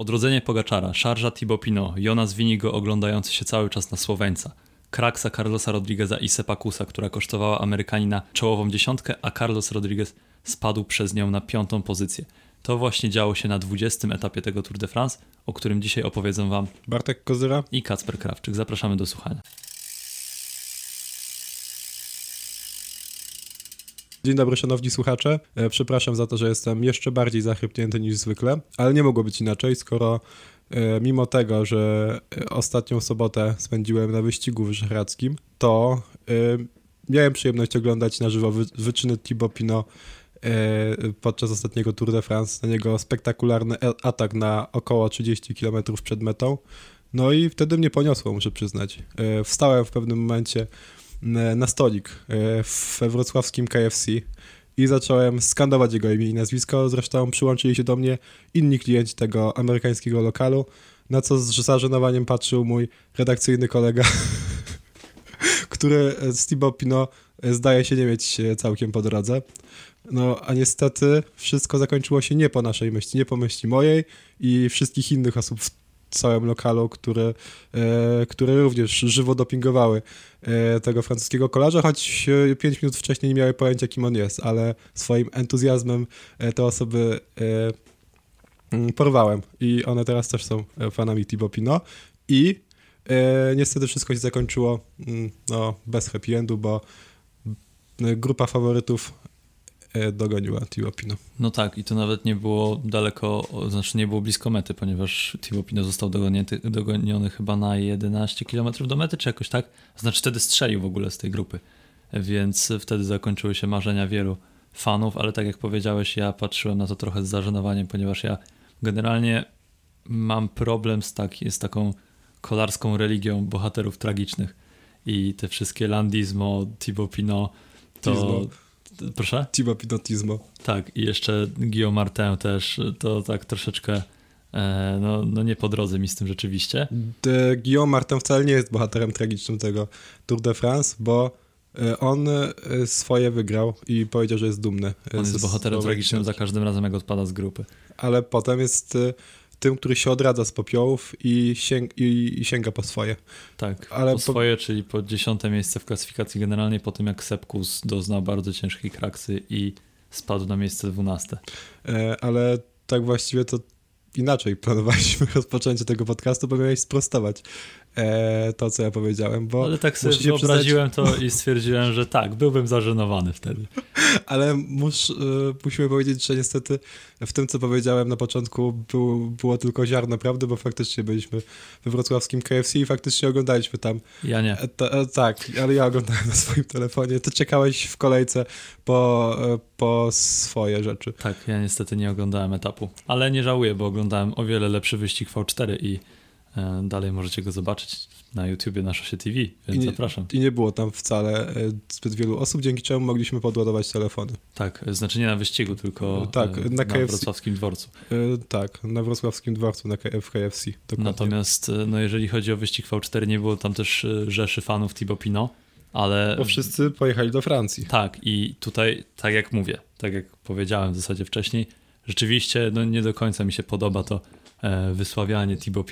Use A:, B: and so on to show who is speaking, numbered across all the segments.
A: Odrodzenie Pogaczara, szarża Thibaut Pinot, Jonas Winigo oglądający się cały czas na Słoweńca, kraksa Carlosa Rodrigueza i Sepakusa, która kosztowała Amerykanina czołową dziesiątkę, a Carlos Rodriguez spadł przez nią na piątą pozycję. To właśnie działo się na 20. etapie tego Tour de France, o którym dzisiaj opowiedzą Wam
B: Bartek Kozyra
A: i Kacper Krawczyk. Zapraszamy do słuchania.
B: Dzień dobry, szanowni słuchacze. E, przepraszam za to, że jestem jeszcze bardziej zachrypnięty niż zwykle, ale nie mogło być inaczej, skoro e, mimo tego, że e, ostatnią sobotę spędziłem na wyścigu wyszehradzkim, to miałem przyjemność oglądać na żywo wyczyny Thibaut Pinot podczas ostatniego Tour de France, na niego spektakularny atak na około 30 km przed metą. No i wtedy mnie poniosło, muszę przyznać. Wstałem w pewnym momencie na stolik we wrocławskim KFC i zacząłem skandować jego imię i nazwisko. Zresztą przyłączyli się do mnie inni klienci tego amerykańskiego lokalu, na co z zażenowaniem patrzył mój redakcyjny kolega, który z Thibaut Pino zdaje się nie mieć całkiem po drodze. No, a niestety wszystko zakończyło się nie po naszej myśli, nie po myśli mojej i wszystkich innych osób w całym lokalu, które, e, które również żywo dopingowały e, tego francuskiego kolarza, choć 5 minut wcześniej nie miały pojęcia, kim on jest, ale swoim entuzjazmem e, te osoby mm, porwałem. I one teraz też są fanami Thibaut Pinot. I niestety wszystko się zakończyło mm, no, bez happy endu, bo grupa faworytów E, dogoniła Thibaut Pinot.
A: No tak, i to nawet nie było daleko, znaczy nie było blisko mety, ponieważ Thibaut Pinot został dogoniony chyba na 11 km do mety, czy jakoś tak? Znaczy wtedy strzelił w ogóle z tej grupy, więc wtedy zakończyły się marzenia wielu fanów, ale tak jak powiedziałeś, ja patrzyłem na to trochę z zażenowaniem, ponieważ ja generalnie mam problem z, tak, z taką kolarską religią bohaterów tragicznych i te wszystkie Landizmo, Thibaut Pinot, to... Tizmo Proszę?
B: Tiba Pinotismo.
A: Tak, i jeszcze Guillaume Martin też, to tak troszeczkę e, no, no nie po drodze mi z tym rzeczywiście.
B: De Guillaume Martin wcale nie jest bohaterem tragicznym tego Tour de France, bo e, on e, swoje wygrał i powiedział, że jest dumny.
A: On jest bohaterem tragicznym za każdym razem, jak odpada z grupy.
B: Ale potem jest tym, który się odradza z popiołów i, sięg i, i sięga po swoje.
A: Tak, Ale po, po swoje, czyli po dziesiąte miejsce w klasyfikacji generalnej, po tym jak Sepkus doznał bardzo ciężkiej kraksy i spadł na miejsce dwunaste.
B: E, ale tak właściwie to inaczej planowaliśmy rozpoczęcie tego podcastu, bo miałeś sprostować e, to, co ja powiedziałem. Bo
A: Ale tak sobie wyobraziłem przyznać... to i stwierdziłem, że tak, byłbym zażenowany wtedy.
B: Ale mus, e, musimy powiedzieć, że niestety w tym, co powiedziałem na początku, był, było tylko ziarno prawdy, bo faktycznie byliśmy we wrocławskim KFC i faktycznie oglądaliśmy tam.
A: Ja nie.
B: E, e, tak, ale ja oglądałem na swoim telefonie. Ty czekałeś w kolejce po, e, po swoje rzeczy.
A: Tak, ja niestety nie oglądałem etapu, ale nie żałuję, bo oglądałem o wiele lepszy wyścig V4 i dalej możecie go zobaczyć na YouTubie na Szosie TV, więc
B: I nie,
A: zapraszam.
B: I nie było tam wcale e, zbyt wielu osób, dzięki czemu mogliśmy podładować telefony.
A: Tak, e, znaczy nie na wyścigu, tylko tak, na, na KFC. wrocławskim dworcu.
B: Tak, na wrocławskim dworcu na w KFC.
A: Dokładnie. Natomiast no, jeżeli chodzi o wyścig V4, nie było tam też rzeszy fanów Thibaut Pinot, ale...
B: Bo wszyscy pojechali do Francji.
A: Tak, i tutaj, tak jak mówię, tak jak powiedziałem w zasadzie wcześniej, rzeczywiście no, nie do końca mi się podoba to wysławianie Thibaut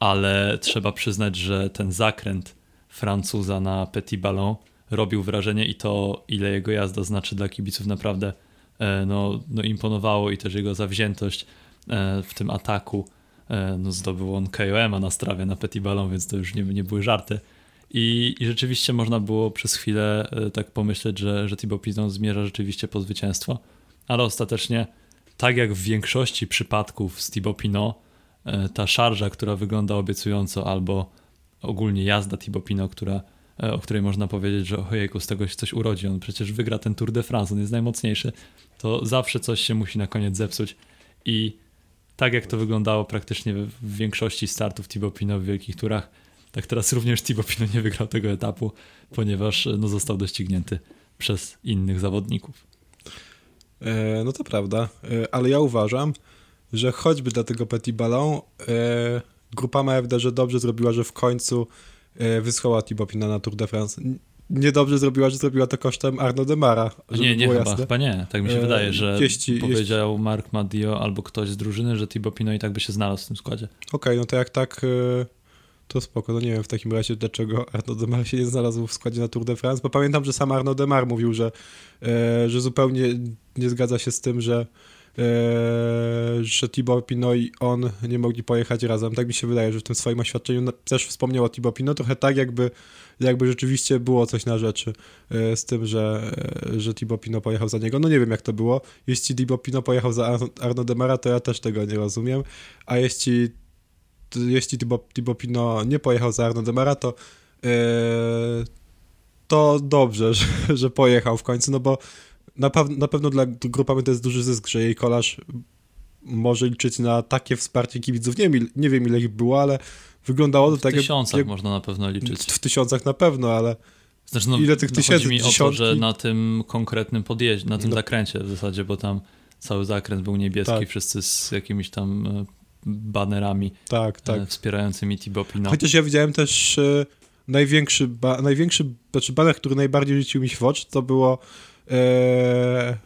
A: ale trzeba przyznać, że ten zakręt Francuza na Petit Ballon robił wrażenie i to, ile jego jazda znaczy dla kibiców, naprawdę e, no, no imponowało i też jego zawziętość e, w tym ataku. E, no, zdobył on KOM na strawie na Petit Ballon, więc to już nie, nie były żarty. I, I rzeczywiście można było przez chwilę tak pomyśleć, że, że Thibaut Pinot zmierza rzeczywiście po zwycięstwo, ale ostatecznie, tak jak w większości przypadków z Thibaut Pinot, ta szarża, która wygląda obiecująco, albo ogólnie jazda Thibaut Pinot, która, e, o której można powiedzieć, że ojejku, z tego się coś urodzi, on przecież wygra ten Tour de France, on jest najmocniejszy, to zawsze coś się musi na koniec zepsuć. I tak jak to wyglądało praktycznie w większości startów Thibaut Pinot w wielkich turach, tak teraz również Thibaut Pinot nie wygrał tego etapu, ponieważ no, został doścignięty przez innych zawodników.
B: E, no to prawda, e, ale ja uważam, że choćby dla tego Petit Ballon e, grupa MFD, że dobrze zrobiła, że w końcu e, wysłała na Tour de France. niedobrze zrobiła, że zrobiła to kosztem Arno Demara.
A: Nie, nie, chyba, chyba nie. Tak mi się
B: E,
A: wydaje, że
B: jeśli-
A: powiedział Mark Madio albo ktoś z drużyny, że Thibaut Pinot i tak by się znalazł w tym składzie.
B: Okej, no to jak tak, y, to spoko. No nie wiem w takim razie, dlaczego Arno Demar się nie znalazł w składzie na Tour de France, bo pamiętam, że sam Arno Demar mówił, że, e, że zupełnie nie zgadza się z tym, że e, że Thibaut Pinot i on nie mogli pojechać razem. Tak mi się wydaje, że w tym swoim oświadczeniu też wspomniał o Thibaut Pinot, trochę tak jakby, jakby rzeczywiście było coś na rzeczy e, z tym, że, e, że Thibaut Pinot pojechał za niego. No nie wiem jak to było. Jeśli Thibaut Pinot pojechał za Arno, Demara, to ja też tego nie rozumiem. A jeśli jeśli Thibaut Pinot nie pojechał za Arno Demara, to to dobrze, że, że pojechał w końcu, no bo na, na pewno dla grupy to jest duży zysk, że jej kolarz może liczyć na takie wsparcie kibiców. Nie, nie wiem ile ich było, ale wyglądało to
A: W
B: tak jak-
A: tysiącach
B: jak,
A: można na pewno liczyć.
B: w tysiącach na pewno, ale
A: Znaczy, no,
B: Ile tych
A: no,
B: tysięcy?
A: Chodzi mi o to,
B: Dziesiątki?
A: że na tym konkretnym podjeździe, na tym
B: No.
A: zakręcie w zasadzie, bo tam cały zakręt był niebieski,
B: Tak.
A: wszyscy z jakimiś tam e, banerami
B: tak, tak.
A: e, wspierającymi Thibaut Pinot.
B: Chociaż ja widziałem też e, największy, ba, największy znaczy baner, który najbardziej rzucił mi się w oczy, to było e,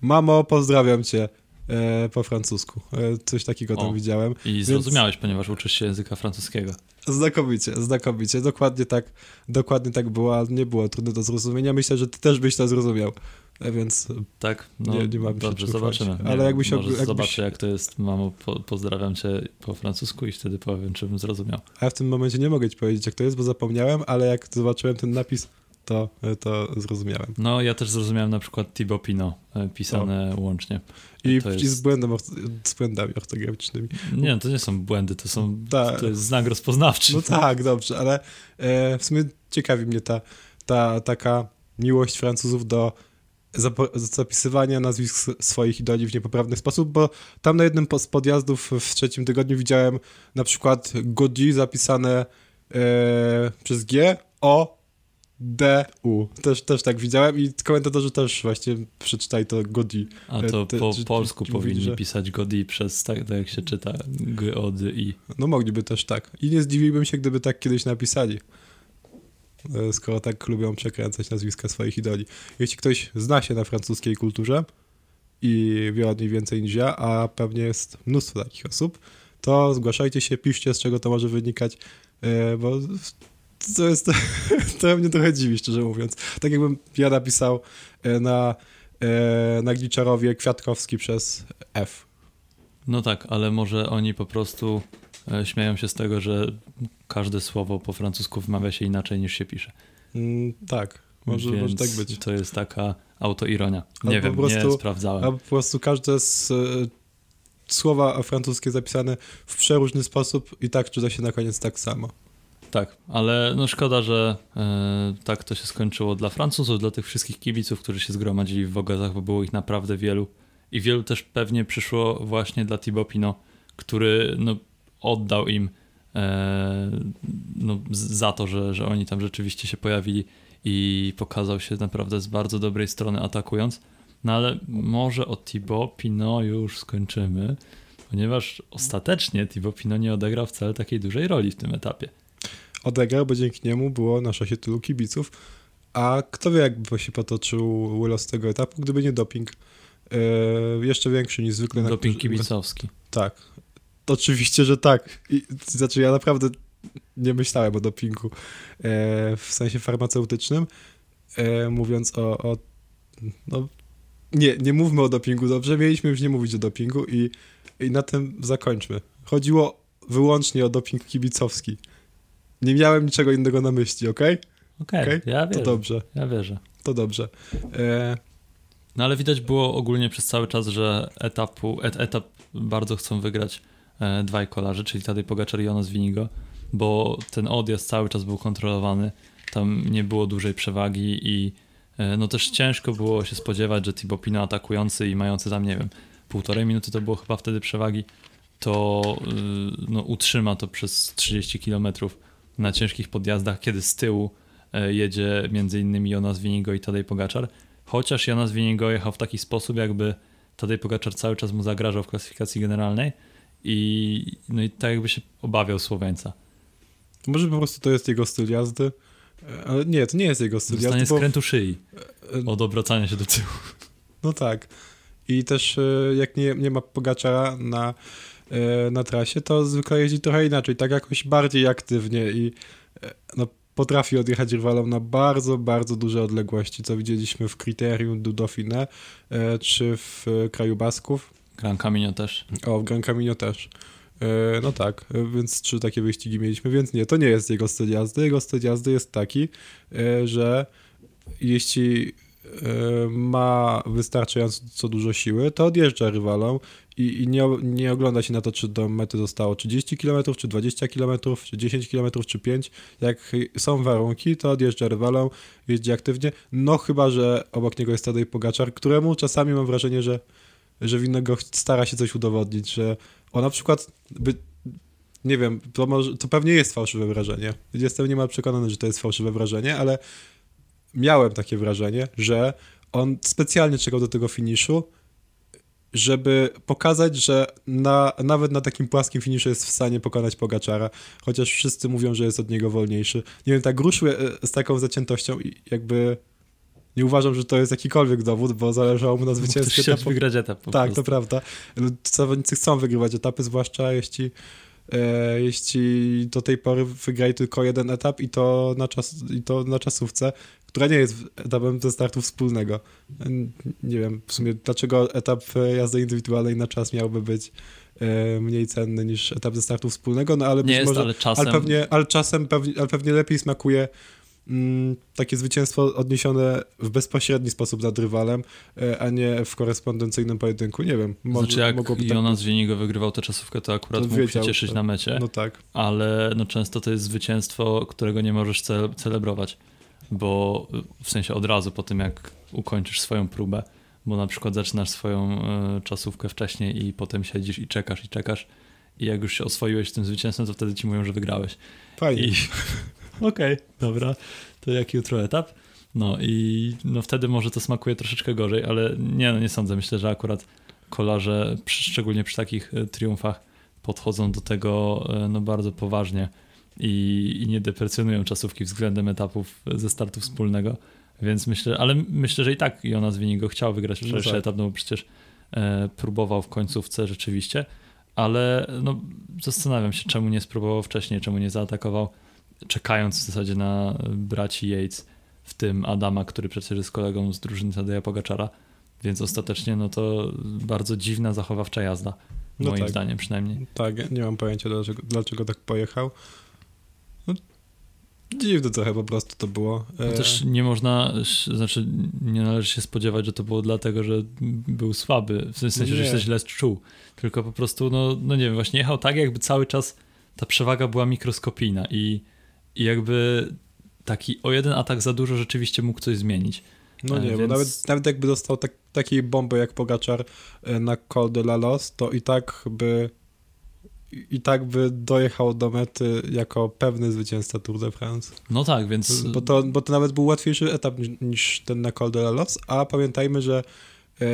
B: Mamo, pozdrawiam cię e, po francusku. E, coś takiego tam
A: O.
B: widziałem.
A: I zrozumiałeś, ponieważ uczysz się języka francuskiego.
B: Znakomicie, znakomicie. Dokładnie tak, dokładnie tak było, ale nie było trudne do zrozumienia. Myślę, że ty też byś to zrozumiał. Więc
A: Tak? No
B: Nie- nie mam
A: dobrze,
B: czym
A: zobaczymy. Nie
B: Ale jakbyś
A: może
B: jakbyś-
A: zobaczę, jak to jest. Mamo, po, pozdrawiam cię po francusku i wtedy powiem, czy bym zrozumiał.
B: a ja w tym momencie nie mogę ci powiedzieć, jak to jest, bo zapomniałem, ale jak zobaczyłem ten napis, to, to zrozumiałem.
A: No, ja też zrozumiałem na przykład Thibaut Pinot e, pisane łącznie.
B: I,
A: To
B: i z,
A: jest-
B: błędem, orto- z błędami ortograficznymi.
A: Nie, to nie są błędy, to są.
B: Tak.
A: To jest znak rozpoznawczy.
B: No tak, dobrze, ale e, w sumie ciekawi mnie ta, ta taka miłość Francuzów do zapisywania nazwisk swoich idoli w niepoprawny sposób, bo tam na jednym z podjazdów w trzecim tygodniu widziałem na przykład Godi zapisane e, przez G, O, D, U. Też, też tak widziałem i komentatorzy też właśnie przeczytali to Godi.
A: A to
B: te-
A: po
B: czy-
A: polsku
B: czy
A: powinni
B: mówili, że-
A: pisać Godi przez tak, tak jak się czyta G, O, D, I.
B: No mogliby też tak. I nie zdziwiłbym się, gdyby tak kiedyś napisali. E, Skoro tak lubią przekręcać nazwiska swoich idoli. Jeśli ktoś zna się na francuskiej kulturze i wie o niej więcej niż ja, a pewnie jest mnóstwo takich osób, to zgłaszajcie się, piszcie z czego to może wynikać, e, bo to jest, to mnie trochę dziwi, szczerze mówiąc. Tak jakbym ja napisał e, na, e, na Gliczarowie Kwiatkowski przez F.
A: No tak, ale może oni po prostu e, śmieją się z tego, że każde słowo po francusku wymawia się inaczej niż się pisze.
B: Mm, tak, może,
A: Więc
B: może tak być.
A: To jest taka autoironia.
B: Albo
A: Nie
B: po
A: wiem,
B: prostu-
A: nie sprawdzałem.
B: A po prostu każde z słowa francuskie zapisane w przeróżny sposób i tak czyta się na koniec tak samo.
A: Tak, ale no szkoda, że e, tak to się skończyło dla Francuzów, dla tych wszystkich kibiców, którzy się zgromadzili w Wogazach, bo było ich naprawdę wielu. I wielu też pewnie przyszło właśnie dla Thibaut Pinot, który no, oddał im e, no, za to, że, że oni tam rzeczywiście się pojawili i pokazał się naprawdę z bardzo dobrej strony atakując. No ale może o Thibaut Pinot już skończymy, ponieważ ostatecznie Thibaut Pinot nie odegrał wcale takiej dużej roli w tym etapie.
B: Odegrał, bo dzięki niemu było na szosie tylu kibiców, a kto wie, jakby się potoczył los tego etapu, gdyby nie doping. E, jeszcze większy niż zwykle. na
A: Doping
B: którzy-
A: kibicowski.
B: Tak. Oczywiście, że tak. I, znaczy, ja naprawdę nie myślałem o dopingu e, w sensie farmaceutycznym, e, mówiąc o, o no, nie, nie mówmy o dopingu, dobrze? Mieliśmy już nie mówić o dopingu i, i na tym zakończmy. Chodziło wyłącznie o doping kibicowski. Nie miałem niczego innego na myśli, okej?
A: Okej,
B: Okej,
A: ja
B: To
A: wierzę.
B: dobrze,
A: Ja wierzę.
B: to dobrze. E,
A: No ale widać było ogólnie przez cały czas, że etapu, et, etap bardzo chcą wygrać e, dwaj kolarze, czyli Tadej Pogaczar i Jonas Winigo, bo ten odjazd cały czas był kontrolowany, tam nie było dużej przewagi i e, no też ciężko było się spodziewać, że Thibaut Pinot atakujący i mający tam, nie wiem, półtorej minuty to było chyba wtedy przewagi, to y, no, utrzyma to przez 30 km na ciężkich podjazdach, kiedy z tyłu e, jedzie między innymi Jonas Winigo i Tadej Pogaczar. Chociaż Jonas Winigo jechał w taki sposób, jakby Tadej Pogaczar cały czas mu zagrażał w klasyfikacji generalnej i, no i tak jakby się obawiał Słoweńca.
B: może po prostu to jest jego styl jazdy. E, Ale nie, to nie jest jego styl.
A: Dostanie
B: typowo-
A: skrętu szyi
B: e,
A: od obracania się do tyłu.
B: No tak. I też jak nie, nie ma Pogaczara na, na trasie, to zwykle jeździ trochę inaczej, tak jakoś bardziej aktywnie i e, no, potrafi odjechać rywalom na bardzo, bardzo duże odległości, co widzieliśmy w Kryterium du e, czy w e, Kraju Basków.
A: Gran Camino też.
B: O, w Gran Camino też. E, No tak, e, więc trzy takie wyścigi mieliśmy, więc nie, to nie jest jego styl jazdy. Jego styl jazdy jest taki, e, że jeśli e, ma wystarczająco dużo siły, to odjeżdża rywalom i, i nie, nie ogląda się na to, czy do mety zostało 30 km, czy 20 km, czy 10 km, czy 5. Jak są warunki, to odjeżdża rywalom, jeździ aktywnie, no chyba, że obok niego jest Tadej Pogaczar, któremu czasami mam wrażenie, że że winnego stara się coś udowodnić, że on na przykład by, nie wiem, to, może, to pewnie jest fałszywe wrażenie. Jestem niemal przekonany, że to jest fałszywe wrażenie, ale miałem takie wrażenie, że on specjalnie czekał do tego finiszu, żeby pokazać, że na, nawet na takim płaskim finiszu jest w stanie pokonać Pogaczara, chociaż wszyscy mówią, że jest od niego wolniejszy. Nie wiem, tak ruszył e, z taką zaciętością i jakby nie uważam, że to jest jakikolwiek dowód, bo zależało mu na zwycięstwie
A: chciał wygrać etap
B: Tak, to
A: prostu.
B: prawda. Zawodnicy chcą wygrywać etapy, zwłaszcza jeśli, jeśli do tej pory wygrali tylko jeden etap i to, na czas, i to na czasówce, która nie jest etapem ze startu wspólnego. Nie wiem w sumie, dlaczego etap e, jazdy indywidualnej na czas miałby być e, mniej cenny niż etap ze startu wspólnego, no ale
A: Nie
B: być
A: jest,
B: może,
A: ale czasem...
B: ale pewnie, ale czasem pewnie, ale pewnie lepiej smakuje takie zwycięstwo odniesione w bezpośredni sposób nad rywalem, e, a nie w korespondencyjnym pojedynku. Nie wiem. Może,
A: znaczy jak
B: mogłoby tak
A: Jonas Wienigo wygrywał tę czasówkę, to akurat
B: To
A: mógł
B: wiedział,
A: się cieszyć
B: to-
A: na mecie,
B: No tak.
A: ale no często to jest zwycięstwo, którego nie możesz ce- celebrować, bo w sensie od razu po tym, jak ukończysz swoją próbę, bo na przykład zaczynasz swoją e, czasówkę wcześniej i potem siedzisz i czekasz i czekasz i jak już się oswoiłeś z tym zwycięstwem, to wtedy ci mówią, że wygrałeś.
B: Fajnie.
A: I okej, dobra, to jak jutro etap? No i no wtedy może to smakuje troszeczkę gorzej, ale nie, no nie sądzę. Myślę, że akurat kolarze, szczególnie przy takich e, triumfach, podchodzą do tego e, no bardzo poważnie i, i nie deprecjonują czasówki względem etapów ze startu wspólnego. Więc myślę, ale myślę, że i tak Jonas Winigo chciał wygrać
B: No
A: wczorajszy
B: tak.
A: etap, no bo przecież e, próbował w końcówce rzeczywiście, ale no, zastanawiam się, czemu nie spróbował wcześniej, czemu nie zaatakował, czekając w zasadzie na braci Yates, w tym Adama, który przecież jest kolegą z drużyny Tadeja Pogaczara, więc ostatecznie no to bardzo dziwna zachowawcza jazda,
B: No
A: moim
B: tak.
A: zdaniem przynajmniej.
B: Tak, nie mam pojęcia, dlaczego, dlaczego tak pojechał. No, dziwne trochę po prostu to było.
A: No
B: E,
A: też nie można, znaczy nie należy się spodziewać, że to było dlatego, że był słaby, w sensie,
B: No
A: że
B: nie.
A: się źle czuł, tylko po prostu, no, no nie wiem, właśnie jechał tak, jakby cały czas ta przewaga była mikroskopijna i, i jakby taki o jeden atak za dużo rzeczywiście mógł coś zmienić.
B: No
A: E,
B: nie,
A: więc-
B: bo nawet, nawet jakby dostał tak, takiej bomby jak Pogaczar e, na Col de la Los, to i tak by i tak by dojechał do mety jako pewny zwycięzca Tour de France.
A: No tak, więc
B: Bo to, bo to nawet był łatwiejszy etap niż, niż ten na Col de la Los, a pamiętajmy, że, e,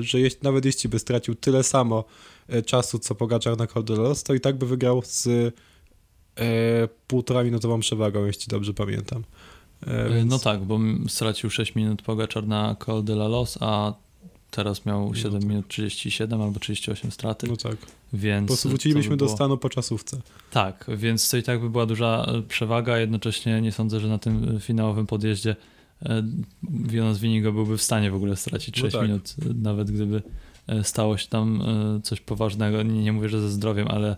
B: że jeśli, nawet jeśli by stracił tyle samo e, czasu, co Pogaczar na Col de la Los, to i tak by wygrał z półtora minutową przewagą, jeśli dobrze pamiętam. E,
A: E,
B: więc-
A: No tak, bo stracił 6 minut Pogaczar na Col de la Los, a teraz miał 7
B: tak.
A: minut 37 albo 38 straty,
B: No tak.
A: więc...
B: Po prostu
A: to
B: wróciliśmy
A: by
B: do
A: było-
B: stanu po czasówce.
A: Tak, więc to i tak by była duża e, przewaga, jednocześnie nie sądzę, że na tym e, finałowym podjeździe e, Jonas Winigo byłby w stanie w ogóle stracić
B: No
A: 6
B: tak.
A: minut, e, nawet gdyby e, stało się tam e, coś poważnego, nie, nie mówię, że ze zdrowiem, ale e,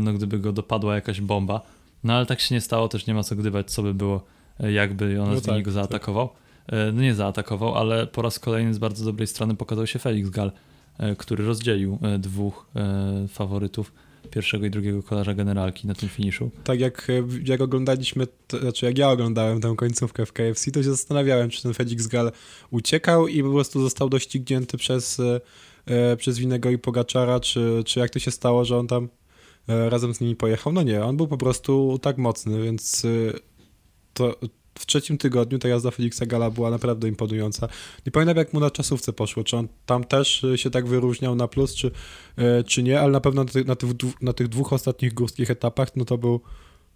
A: no gdyby go dopadła jakaś bomba. No ale tak się nie stało, też nie ma co gdybać, co by było, e, jakby Jonas
B: No tak,
A: Winigo
B: tak.
A: zaatakował. E, No nie zaatakował, ale po raz kolejny z bardzo dobrej strony pokazał się Felix Gal, e, który rozdzielił e, dwóch e, faworytów pierwszego i drugiego kolarza generalki na tym finiszu.
B: Tak jak, e, jak oglądaliśmy, to, znaczy jak ja oglądałem tę końcówkę w KFC, to się zastanawiałem, czy ten Felix Gal uciekał i po prostu został doścignięty przez, e, e, przez Winego i Pogaczara, czy, czy jak to się stało, że on tam e, razem z nimi pojechał. No nie, on był po prostu tak mocny, więc e, to w trzecim tygodniu ta jazda Felixa Gala była naprawdę imponująca. Nie pamiętam jak mu na czasówce poszło, czy on tam też e, się tak wyróżniał na plus, czy, e, czy nie, ale na pewno na, ty, na, tych, na tych dwóch ostatnich górskich etapach, no to był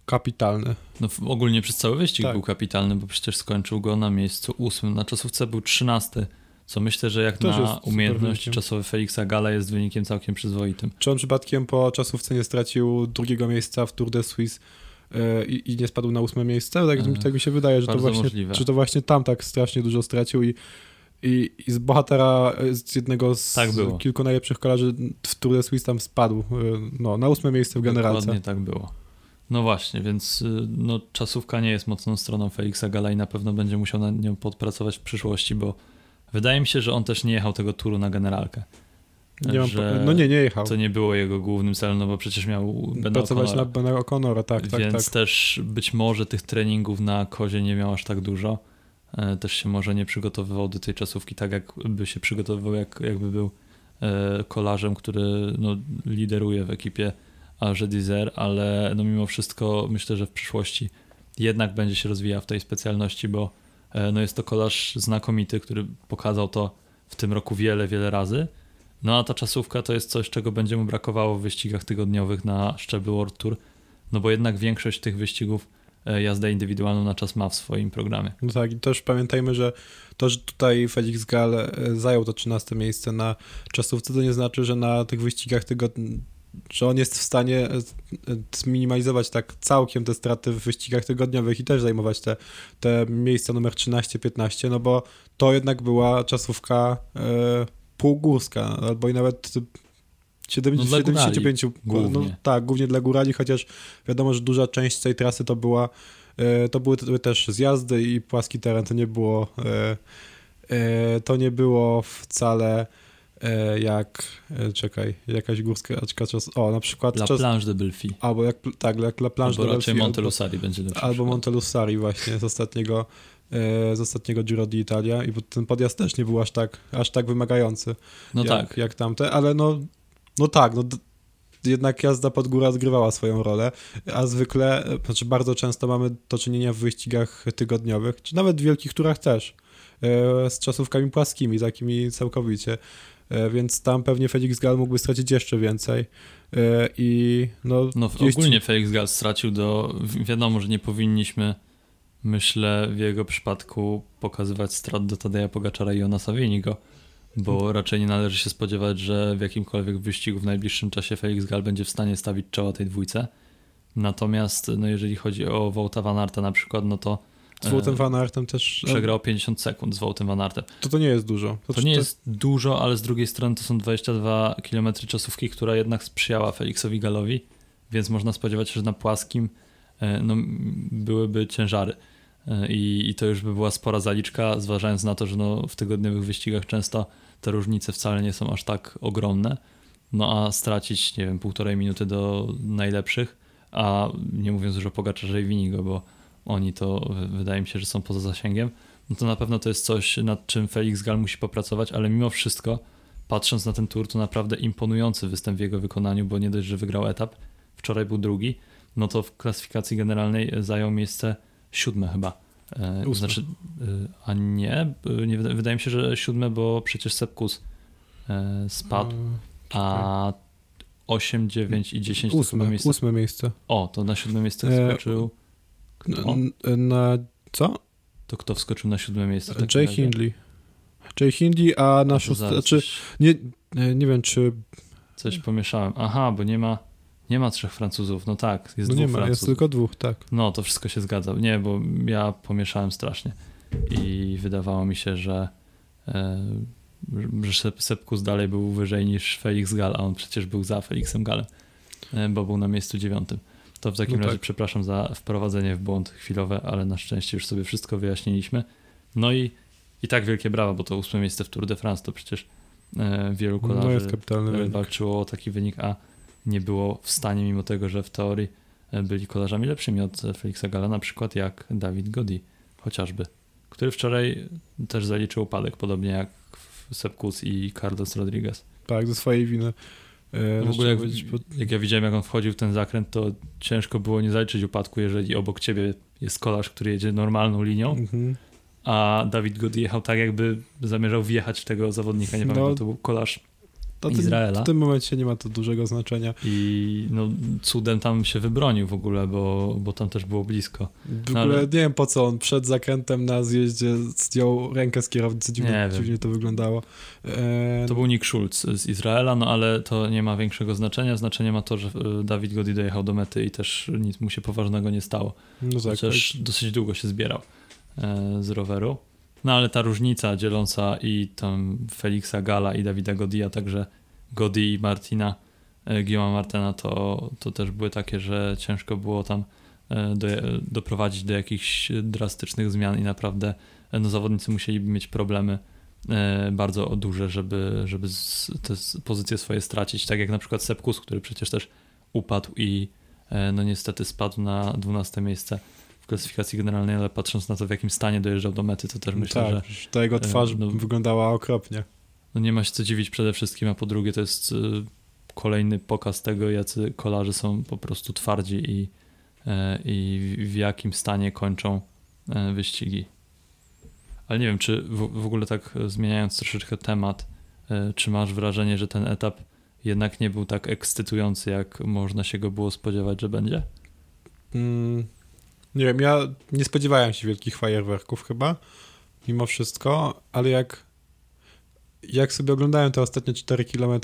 B: kapitalny.
A: No ogólnie przez cały wyścig
B: Tak.
A: był kapitalny, bo przecież skończył go na miejscu ósmym. Na czasówce był trzynasty, co myślę, że jak
B: Też jest
A: na umiejętności czasowe Felixa Gala jest wynikiem całkiem przyzwoitym.
B: Czy on przypadkiem po czasówce nie stracił drugiego miejsca w Tour de Suisse e, i, i nie spadł na ósme miejsce? Tak,
A: E,
B: tak mi się wydaje, że to, właśnie,
A: możliwe.
B: że to właśnie tam tak strasznie dużo stracił i, i, i z bohatera, e, z jednego z
A: Tak
B: kilku najlepszych kolarzy w Tour de Suisse tam spadł no, na ósme miejsce w generalce.
A: Dokładnie tak było. No właśnie, więc no, czasówka nie jest mocną stroną Felixa Gala i na pewno będzie musiał na nią podpracować w przyszłości, bo wydaje mi się, że on też nie jechał tego turu na generalkę.
B: Nie mam,
A: że
B: no nie, nie jechał.
A: To nie było jego głównym celem, no bo przecież miał Bena
B: Pracować
A: O'Connora.
B: na Bena O'Connora, tak, tak,
A: Więc
B: tak.
A: też być może tych treningów na kozie nie miał aż tak dużo. E, Też się może nie przygotowywał do tej czasówki tak, jakby się przygotowywał, jak, jakby był e, kolarzem, który no, lideruje w ekipie Arze Dizer, ale no, mimo wszystko myślę, że w przyszłości jednak będzie się rozwijał w tej specjalności, bo no, jest to kolarz znakomity, który pokazał to w tym roku wiele, wiele razy. No a ta czasówka to jest coś, czego będzie mu brakowało w wyścigach tygodniowych na szczeblu World Tour, no bo jednak większość tych wyścigów e, jazdę indywidualną na czas ma w swoim programie.
B: No tak, i też pamiętajmy, że to, że tutaj Felix Gal e, zajął to 13 miejsce na czasówce, to nie znaczy, że na tych wyścigach tego, że on jest w stanie e, e, zminimalizować tak całkiem te straty w wyścigach tygodniowych i też zajmować te, te miejsca numer 13-15, no bo to jednak była czasówka e, półgórska, albo i nawet 70,
A: No dla górali
B: 75 No,
A: głównie.
B: tak, głównie dla górali, chociaż wiadomo, że duża część tej trasy to była to były też zjazdy i płaski teren, to nie było to nie było wcale jak e, czekaj, jakaś górska czas, o na przykład
A: La
B: czas,
A: Planche de Belfi.
B: albo jak tak, jak La Planche
A: Albo
B: de
A: raczej
B: Belfi,
A: Montelusari będzie lepszy.
B: albo. Montelusari właśnie z ostatniego e, z ostatniego Giro d'Italia i bo ten podjazd też nie był aż tak, aż tak wymagający
A: No
B: jak,
A: tak,
B: jak tamte, ale no, no tak, no jednak jazda pod górę odgrywała swoją rolę, a zwykle, e, znaczy bardzo często mamy do czynienia w wyścigach tygodniowych, czy nawet w wielkich turach też, e, z czasówkami płaskimi, takimi całkowicie, E, więc tam pewnie Felix Gal mógłby stracić jeszcze więcej E, i no...
A: no
B: gdzieś-
A: ogólnie Felix Gal stracił do, wi- wiadomo, że nie powinniśmy, myślę, w jego przypadku pokazywać strat do Tadeja Pogaczara i Jonasa Wienigo, bo
B: Hmm.
A: raczej nie należy się spodziewać, że w jakimkolwiek wyścigu w najbliższym czasie Felix Gal będzie w stanie stawić czoła tej dwójce. Natomiast no jeżeli chodzi o Wołta Van Aerta na przykład, no to
B: Z Woutem
A: e,
B: Van Aertem też... no,
A: przegrał 50 sekund z Wołtem Van Aertem.
B: To to nie jest dużo.
A: To nie jest dużo, ale z drugiej strony to są 22 km czasówki, która jednak sprzyjała Felixowi Galowi, więc można spodziewać się, że na płaskim e, no, byłyby ciężary. E, I, I to już by była spora zaliczka, zważając na to, że no, w tygodniowych wyścigach często te różnice wcale nie są aż tak ogromne. No a stracić, nie wiem, półtorej minuty do najlepszych, a nie mówiąc już o Pogaczarze i Winigo, bo oni to wydaje mi się, że są poza zasięgiem, no to na pewno to jest coś, nad czym Felix Gal musi popracować, ale mimo wszystko, patrząc na ten tour, to naprawdę imponujący występ w jego wykonaniu, bo nie dość, że wygrał etap, wczoraj był drugi, no to w klasyfikacji generalnej zajął miejsce siódme chyba. E,
B: Ósme.
A: Znaczy, e, a nie, e, nie, wyda- wydaje mi się, że siódme, bo przecież Sepkus spadł, a 8, 9 i 10 to chyba
B: Ósme,
A: miejsce.
B: ósme miejsce.
A: O, to na siódme miejsce
B: E,
A: wskoczył. O.
B: N- Na co?
A: To kto wskoczył na siódme miejsce? w takim
B: Jay? Hindley. Jay Hindley, a na
A: No
B: szóste...
A: zaraz
B: Czy,
A: coś,
B: nie, e, nie wiem, czy...
A: coś pomieszałem. Aha, bo nie ma, nie ma trzech Francuzów. No tak, jest
B: No
A: dwóch
B: nie ma, jest
A: Francuzów.
B: tylko dwóch, tak.
A: No, to wszystko się zgadza. Nie, bo ja pomieszałem strasznie i wydawało mi się, że, e, że Sep- Sepkus dalej był wyżej niż Felix Gal, a on przecież był za Felixem Galem, e, bo był na miejscu dziewiątym. To w takim
B: No
A: razie
B: tak.
A: przepraszam za wprowadzenie w błąd chwilowe, ale na szczęście już sobie wszystko wyjaśniliśmy. No i, i tak wielkie brawa, bo to ósme miejsce w Tour de France to przecież e, wielu kolarzy
B: No
A: e,
B: wynik.
A: walczyło o taki wynik, a nie było w stanie, mimo tego, że w teorii e, byli kolarzami lepszymi od e, Felixa Gala, na przykład jak Dawid Godi, chociażby, który wczoraj też zaliczył upadek, podobnie jak Sepkus i Carlos Rodriguez.
B: Tak, ze swojej winy. E,
A: W ogóle jak, jak ja widziałem, jak on wchodził w ten zakręt, to ciężko było nie zaliczyć upadku, jeżeli obok ciebie jest kolarz, który jedzie normalną linią,
B: Mhm.
A: a Dawid Godi jechał tak, jakby zamierzał wjechać w tego zawodnika. Nie
B: No.
A: pamiętam, to był kolarz
B: to
A: Izraela.
B: W tym momencie nie ma to dużego znaczenia.
A: I no, cudem tam się wybronił w ogóle, bo, bo tam też było blisko.
B: W
A: No,
B: ogóle
A: ale-
B: nie wiem po co on przed zakrętem na zjeździe zdjął rękę z kierownicy, dziwnie, dziwnie to wyglądało. E,
A: To był Nick Schulz z Izraela, no ale to nie ma większego znaczenia. Znaczenie ma to, że e, Dawid Godi dojechał do mety i też nic mu się poważnego nie stało.
B: no tak,
A: Chociaż dosyć długo się zbierał e, z roweru. No ale ta różnica dzieląca i tam Felixa Gala i Dawida Godia, także Godi i Martina, e, Guillaume Martena, to, to też były takie, że ciężko było tam e, do, doprowadzić do jakichś drastycznych zmian i naprawdę e, no, zawodnicy musieliby mieć problemy e, bardzo duże, żeby, żeby te pozycje swoje stracić. Tak jak na przykład Sepkus, który przecież też upadł i e, no niestety spadł na 12 miejsce w klasyfikacji generalnej, ale patrząc na to, w jakim stanie dojeżdżał do mety, to też myślę,
B: tak,
A: że
B: ta jego twarz
A: e, no-
B: wyglądała okropnie.
A: no nie ma się co dziwić przede wszystkim, a po drugie to jest y, kolejny pokaz tego, jacy kolarze są po prostu twardzi i, e, i w jakim stanie kończą e, wyścigi. Ale nie wiem, czy w, w ogóle tak e, zmieniając troszeczkę temat, e, czy masz wrażenie, że ten etap jednak nie był tak ekscytujący, jak można się go było spodziewać, że będzie?
B: Mm, nie wiem, ja nie spodziewałem się wielkich fajerwerków chyba, mimo wszystko, ale jak, jak sobie oglądałem te ostatnie 4 km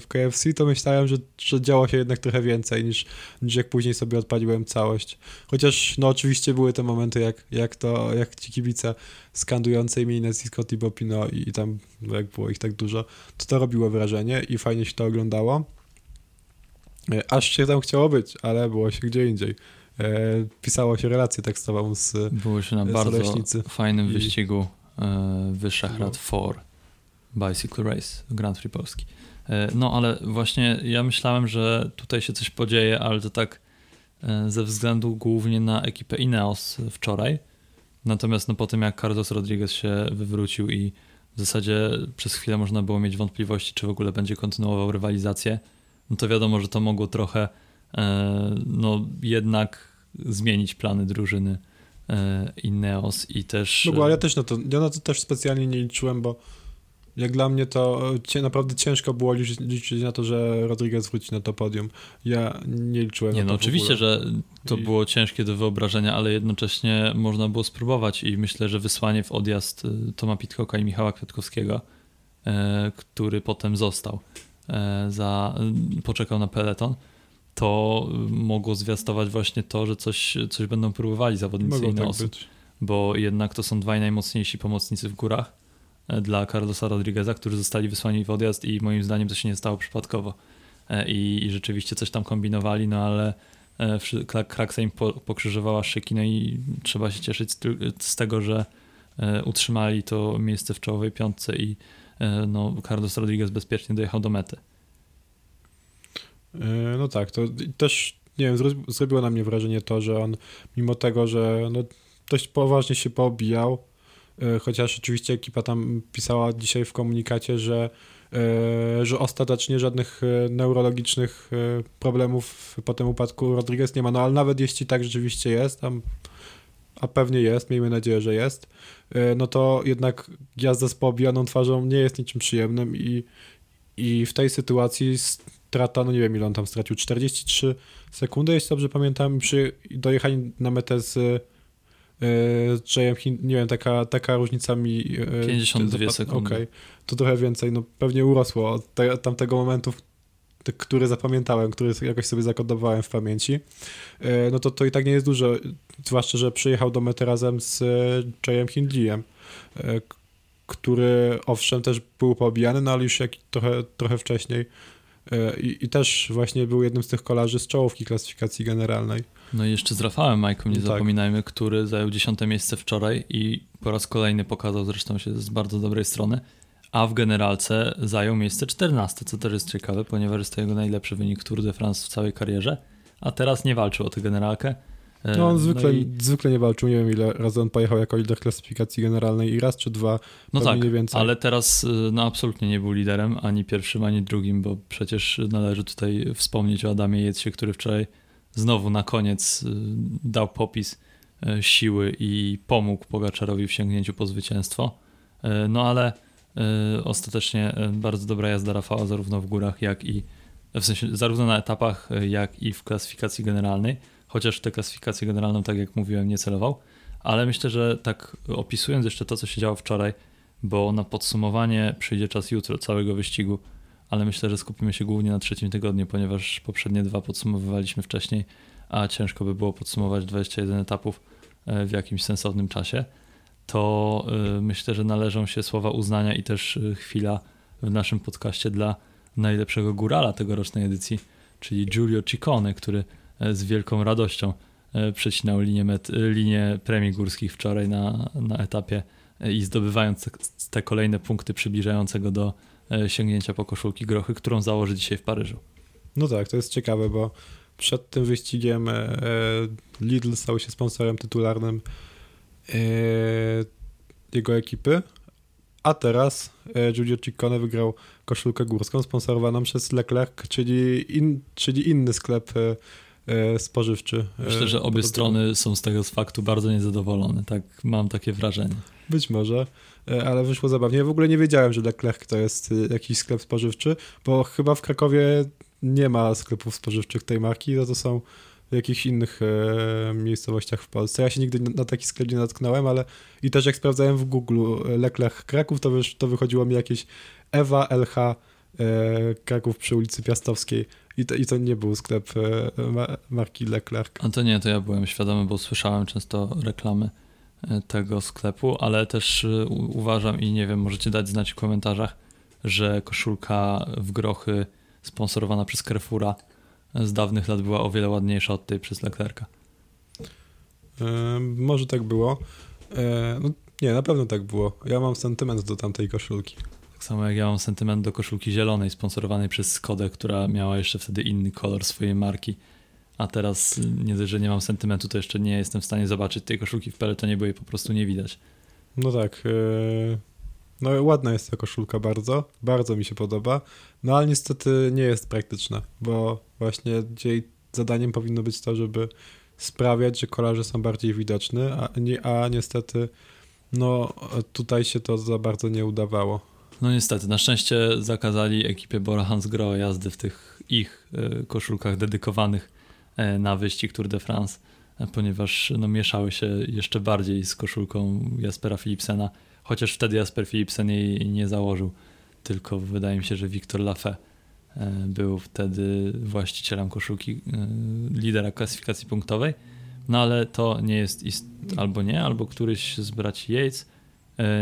B: w KFC, to myślałem, że, że działo się jednak trochę więcej niż, niż jak później sobie odpaliłem całość. Chociaż no oczywiście były te momenty, jak, jak to, jak ci kibice skandujące imię i nazwisko Thibaut Pinot i, i tam, no jak było ich tak dużo, to to robiło wrażenie i fajnie się to oglądało. E, Aż się tam chciało być, ale było się gdzie indziej. E, pisało się relację tekstową z...
A: Było się na bardzo
B: Soleśnicy.
A: fajnym
B: I-
A: wyścigu e, Wyszehrad
B: No.
A: 4 Bicycle Race Grand Prix Polski. E, no ale właśnie ja myślałem, że tutaj się coś podzieje, ale to tak ze względu głównie na ekipę Ineos wczoraj. Natomiast no, po tym jak Carlos Rodriguez się wywrócił i w zasadzie przez chwilę można było mieć wątpliwości, czy w ogóle będzie kontynuował rywalizację, no to wiadomo, że to mogło trochę no jednak zmienić plany drużyny e, Ineos i też...
B: No bo ale ja też na to, ja na to też specjalnie nie liczyłem, bo jak dla mnie to e, naprawdę ciężko było liczyć, liczyć na to, że Rodriguez wróci na to podium. Ja nie liczyłem
A: Nie,
B: na to
A: no
B: w
A: oczywiście, że to
B: I-
A: było ciężkie do wyobrażenia, ale jednocześnie można było spróbować i myślę, że wysłanie w odjazd Toma Pitcocka i Michała Kwiatkowskiego, e, który potem został, e, za, poczekał na peleton, to mogło zwiastować właśnie to, że coś, coś będą próbowali zawodnicy
B: Mogło tak
A: Ineosu,
B: być.
A: bo jednak to są dwaj najmocniejsi pomocnicy w górach e, dla Carlosa Rodrigueza, którzy zostali wysłani w odjazd i moim zdaniem to się nie stało przypadkowo. E, I, i rzeczywiście coś tam kombinowali, no ale e, Kraksa im po, pokrzyżowała szyki, no i trzeba się cieszyć z, z tego, że utrzymali to miejsce w czołowej piątce i no, Carlos Rodriguez bezpiecznie dojechał do mety.
B: E, No tak, to też, nie wiem, zro- zrobiło na mnie wrażenie to, że on mimo tego, że no, dość poważnie się poobijał, e, chociaż oczywiście ekipa tam pisała dzisiaj w komunikacie, że, e, że ostatecznie żadnych neurologicznych problemów po tym upadku Rodriguez nie ma, no ale nawet jeśli tak rzeczywiście jest, tam, a pewnie jest, miejmy nadzieję, że jest, no to jednak jazda z poobijaną twarzą nie jest niczym przyjemnym i, i w tej sytuacji strata, no nie wiem ile on tam stracił, 43 sekundy, jeśli dobrze pamiętam, przy dojechaniu na metę z, e, Jayem nie wiem, taka, taka różnica mi... e,
A: 52
B: zapad-
A: sekundy.
B: Okej, to trochę więcej, no pewnie urosło od te, tamtego momentu, który zapamiętałem, który jakoś sobie zakodowałem w pamięci, e, no to to i tak nie jest dużo, zwłaszcza, że przyjechał do mety razem z e, Jayem Hindleyem, e, który owszem też był poobijany, no ale już jak trochę, trochę wcześniej E, I, I też właśnie był jednym z tych kolarzy z czołówki klasyfikacji generalnej.
A: No i jeszcze z Rafałem Majką, nie
B: Tak.
A: zapominajmy, który zajął dziesiąte miejsce wczoraj i po raz kolejny pokazał zresztą się z bardzo dobrej strony, a w generalce zajął miejsce 14, co też jest ciekawe, ponieważ jest to jego najlepszy wynik Tour de France w całej karierze, a teraz nie walczył o tę generalkę. E,
B: No on zwykle,
A: i-
B: zwykle nie walczył, nie wiem ile razy on pojechał jako lider klasyfikacji generalnej i raz czy dwa,
A: No tak,
B: nie więcej.
A: ale teraz y, no absolutnie nie był liderem, ani pierwszym, ani drugim, bo przecież należy tutaj wspomnieć o Adamie Jedzie, który wczoraj znowu na koniec y, dał popis siły i pomógł Pogaczarowi w sięgnięciu po zwycięstwo. No ale e, ostatecznie e, bardzo dobra jazda Rafała zarówno w górach, jak i w sensie zarówno na etapach, e, jak i w klasyfikacji generalnej, chociaż tę klasyfikację generalną, tak jak mówiłem, nie celował, ale myślę, że tak opisując jeszcze to, co się działo wczoraj, bo na podsumowanie przyjdzie czas jutro całego wyścigu, ale myślę, że skupimy się głównie na trzecim tygodniu, ponieważ poprzednie dwa podsumowywaliśmy wcześniej, a ciężko by było podsumować 21 etapów e, w jakimś sensownym czasie, to e, myślę, że należą się słowa uznania i też e, chwila w naszym podcaście dla najlepszego górala tegorocznej edycji, czyli Giulio Ciccone, który z wielką radością przecinał linię, met, linię premii górskich wczoraj na, na etapie i zdobywając te, kolejne punkty przybliżającego do sięgnięcia po koszulki grochy, którą założy dzisiaj w Paryżu.
B: No tak, to jest ciekawe, bo przed tym wyścigiem e, Lidl stał się sponsorem tytularnym e, jego ekipy, a teraz e, Giulio Ciccone wygrał koszulkę górską sponsorowaną przez Leclerc, czyli, in, czyli inny sklep spożywczy.
A: Myślę, że obie strony są z tego faktu bardzo niezadowolone, tak mam takie wrażenie.
B: Być może, ale wyszło zabawnie. Ja w ogóle nie wiedziałem, że Leclerc to jest jakiś sklep spożywczy, bo chyba w Krakowie nie ma sklepów spożywczych tej marki, no to są w jakichś innych e, miejscowościach w Polsce. Ja się nigdy na, taki sklep nie natknąłem, ale i też jak sprawdzałem w Google e, Leclerc Kraków, to, wiesz, to wychodziło mi jakieś Ewa LH e, Kraków przy ulicy Piastowskiej i to, i to nie był sklep e, ma, marki Leclerc.
A: A to nie, to ja byłem świadomy, bo słyszałem często reklamy e, tego sklepu, ale też e, uważam i nie wiem, możecie dać znać w komentarzach, że koszulka w grochy sponsorowana przez Carrefoura z dawnych lat była o wiele ładniejsza od tej przez Leclerca.
B: E, może tak było. E, no, nie, na pewno tak było. Ja mam sentyment do tamtej koszulki.
A: Tak samo jak ja mam sentyment do koszulki zielonej, sponsorowanej przez Skodę, która miała jeszcze wtedy inny kolor swojej marki. A teraz nie dość, że nie mam sentymentu, to jeszcze nie jestem w stanie zobaczyć tej koszulki w peletonie, bo jej po prostu nie widać.
B: No tak. E, no ładna jest ta koszulka bardzo, bardzo mi się podoba, no ale niestety nie jest praktyczna, bo właśnie jej zadaniem powinno być to, żeby sprawiać, że kolarze są bardziej widoczni, a, nie, a niestety no tutaj się to za bardzo nie udawało.
A: No niestety, na szczęście zakazali ekipie Bora Hansgrohe jazdy w tych ich e, koszulkach dedykowanych e, na wyścig Tour de France, e, ponieważ no, mieszały się jeszcze bardziej z koszulką Jaspera Philipsena Chociaż wtedy Jasper Philipsen jej nie założył, tylko wydaje mi się, że Victor Lafay był wtedy właścicielem koszulki lidera klasyfikacji punktowej. No ale to nie jest albo nie, albo któryś z braci Yates.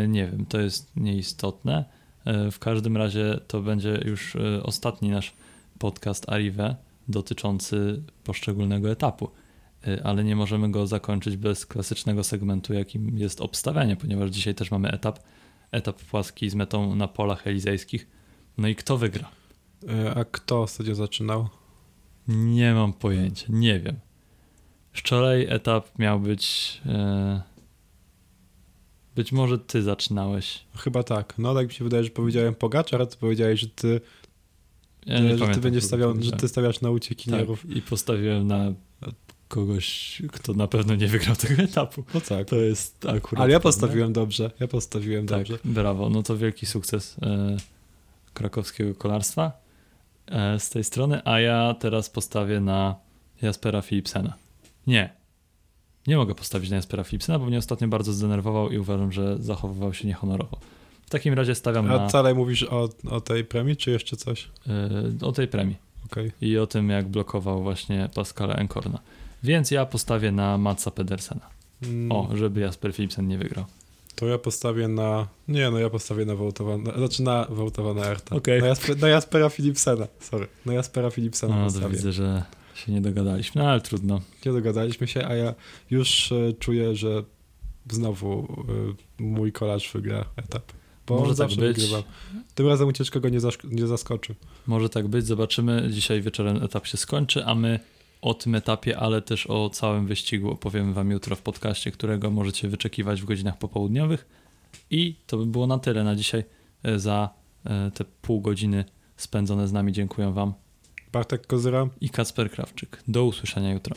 A: Nie wiem, to jest nieistotne. W każdym razie to będzie już ostatni nasz podcast Arrive dotyczący poszczególnego etapu. Y, ale nie możemy go zakończyć bez klasycznego segmentu, jakim jest obstawianie, ponieważ dzisiaj też mamy etap, etap płaski z metą na polach elizejskich. No i kto wygra?
B: A kto ostatnio zaczynał?
A: Nie mam pojęcia, nie wiem. Wczoraj etap miał być. E, być może ty zaczynałeś.
B: Chyba tak. No tak mi się wydaje, że powiedziałem Pogaczar, a ty powiedziałeś, że ty. Ja że ty będziesz stawiał, że ty stawiasz na uciekinierów.
A: Tak, I postawiłem na kogoś, kto na pewno nie wygrał tego etapu.
B: No tak.
A: To jest akurat.
B: Ale ja postawiłem dobrze. Ja postawiłem
A: tak,
B: dobrze.
A: Brawo. No to wielki sukces e, krakowskiego kolarstwa e, z tej strony, a ja teraz postawię na Jaspera Philipsena. Nie. Nie mogę postawić na Jaspera Philipsena, bo mnie ostatnio bardzo zdenerwował i uważam, że zachowywał się niehonorowo. W takim razie stawiam
B: a
A: na...
B: A wcale mówisz o, o tej premii, czy jeszcze coś?
A: E, o tej premii.
B: Okay.
A: I o tym, jak blokował właśnie Pascala Enkorna. Więc ja postawię na Matsa Pedersena. Mm. O, żeby Jasper Philipsen nie wygrał.
B: To ja postawię na. Nie, no ja postawię na Wołtowana. Znaczy na Wołtowana Erta.
A: Okay.
B: Na, Jasper, na Jaspera Philipsena. Sorry. Na Jaspera Philipsena.
A: No, postawię. to widzę, że się nie dogadaliśmy, no ale trudno.
B: Nie dogadaliśmy się, a ja już e, czuję, że znowu e, mój kolarz wygra etap. Bo Może tak być. Tym razem ucieczka go nie, nie zaskoczy.
A: Może tak być, zobaczymy. Dzisiaj wieczorem etap się skończy, a my o tym etapie, ale też o całym wyścigu opowiemy Wam jutro w podcaście, którego możecie wyczekiwać w godzinach popołudniowych. I to by było na tyle na dzisiaj. E, za te pół godziny spędzone z nami dziękuję Wam.
B: Bartek Kozyra
A: i Kacper Krawczyk. Do usłyszenia jutro.